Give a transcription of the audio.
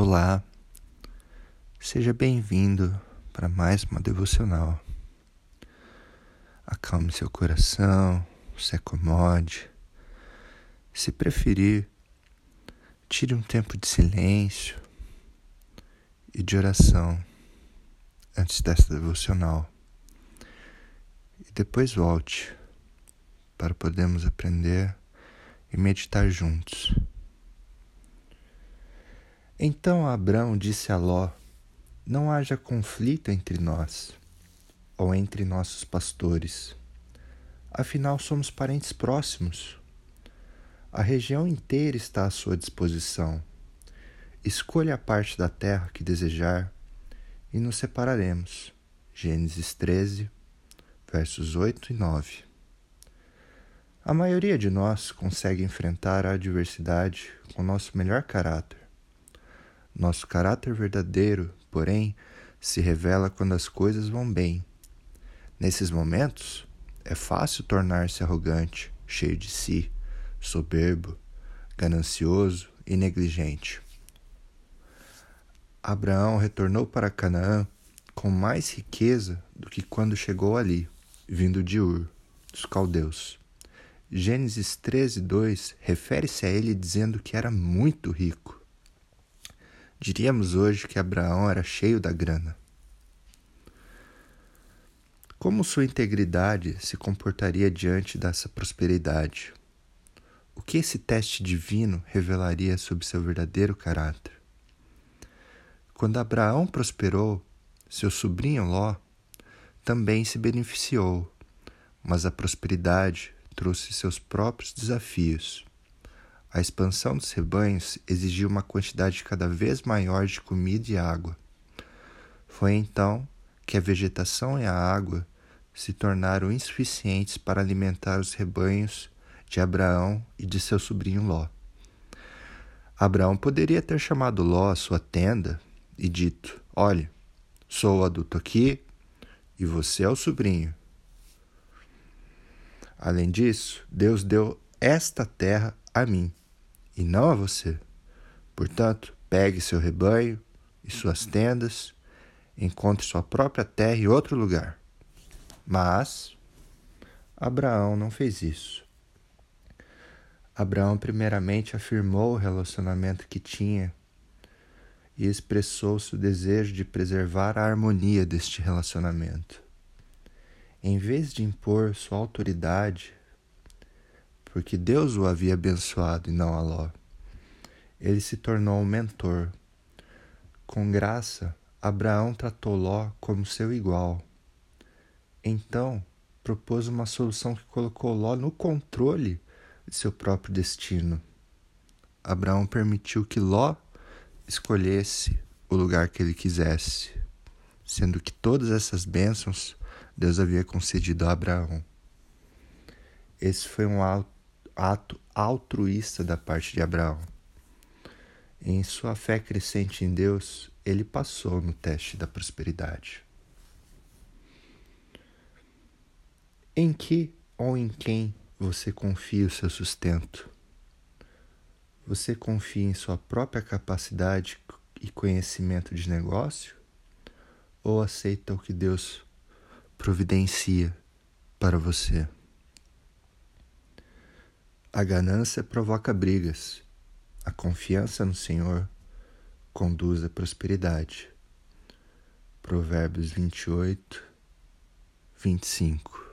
Olá, seja bem-vindo para mais uma devocional. Acalme seu coração, se acomode. Se preferir, tire um tempo de silêncio e de oração antes desta devocional. E depois volte para podermos aprender e meditar juntos. Então Abraão disse a Ló: Não haja conflito entre nós ou entre nossos pastores. Afinal, somos parentes próximos. A região inteira está à sua disposição. Escolha a parte da terra que desejar e nos separaremos. Gênesis 13, versos 8 e 9. A maioria de nós consegue enfrentar a adversidade com nosso melhor caráter nosso caráter verdadeiro, porém, se revela quando as coisas vão bem. Nesses momentos, é fácil tornar-se arrogante, cheio de si, soberbo, ganancioso e negligente. Abraão retornou para Canaã com mais riqueza do que quando chegou ali, vindo de Ur, dos caldeus. Gênesis 13, 2 refere-se a ele dizendo que era muito rico. Diríamos hoje que Abraão era cheio da grana. Como sua integridade se comportaria diante dessa prosperidade? O que esse teste divino revelaria sobre seu verdadeiro caráter? Quando Abraão prosperou, seu sobrinho Ló também se beneficiou, mas a prosperidade trouxe seus próprios desafios. A expansão dos rebanhos exigiu uma quantidade cada vez maior de comida e água. Foi então que a vegetação e a água se tornaram insuficientes para alimentar os rebanhos de Abraão e de seu sobrinho Ló. Abraão poderia ter chamado Ló à sua tenda e dito: Olhe, sou o adulto aqui e você é o sobrinho. Além disso, Deus deu esta terra a mim e não a você. Portanto, pegue seu rebanho e suas tendas, encontre sua própria terra em outro lugar. Mas Abraão não fez isso. Abraão, primeiramente, afirmou o relacionamento que tinha e expressou seu desejo de preservar a harmonia deste relacionamento. Em vez de impor sua autoridade porque Deus o havia abençoado e não a Ló. Ele se tornou um mentor. Com graça, Abraão tratou Ló como seu igual. Então, propôs uma solução que colocou Ló no controle de seu próprio destino. Abraão permitiu que Ló escolhesse o lugar que ele quisesse, sendo que todas essas bênçãos Deus havia concedido a Abraão. Esse foi um ato altruísta da parte de Abraão. Em sua fé crescente em Deus, ele passou no teste da prosperidade. Em que ou em quem você confia o seu sustento? Você confia em sua própria capacidade e conhecimento de negócio? Ou aceita o que Deus providencia para você? A ganância provoca brigas. A confiança no Senhor conduz à prosperidade. Provérbios 28, 25.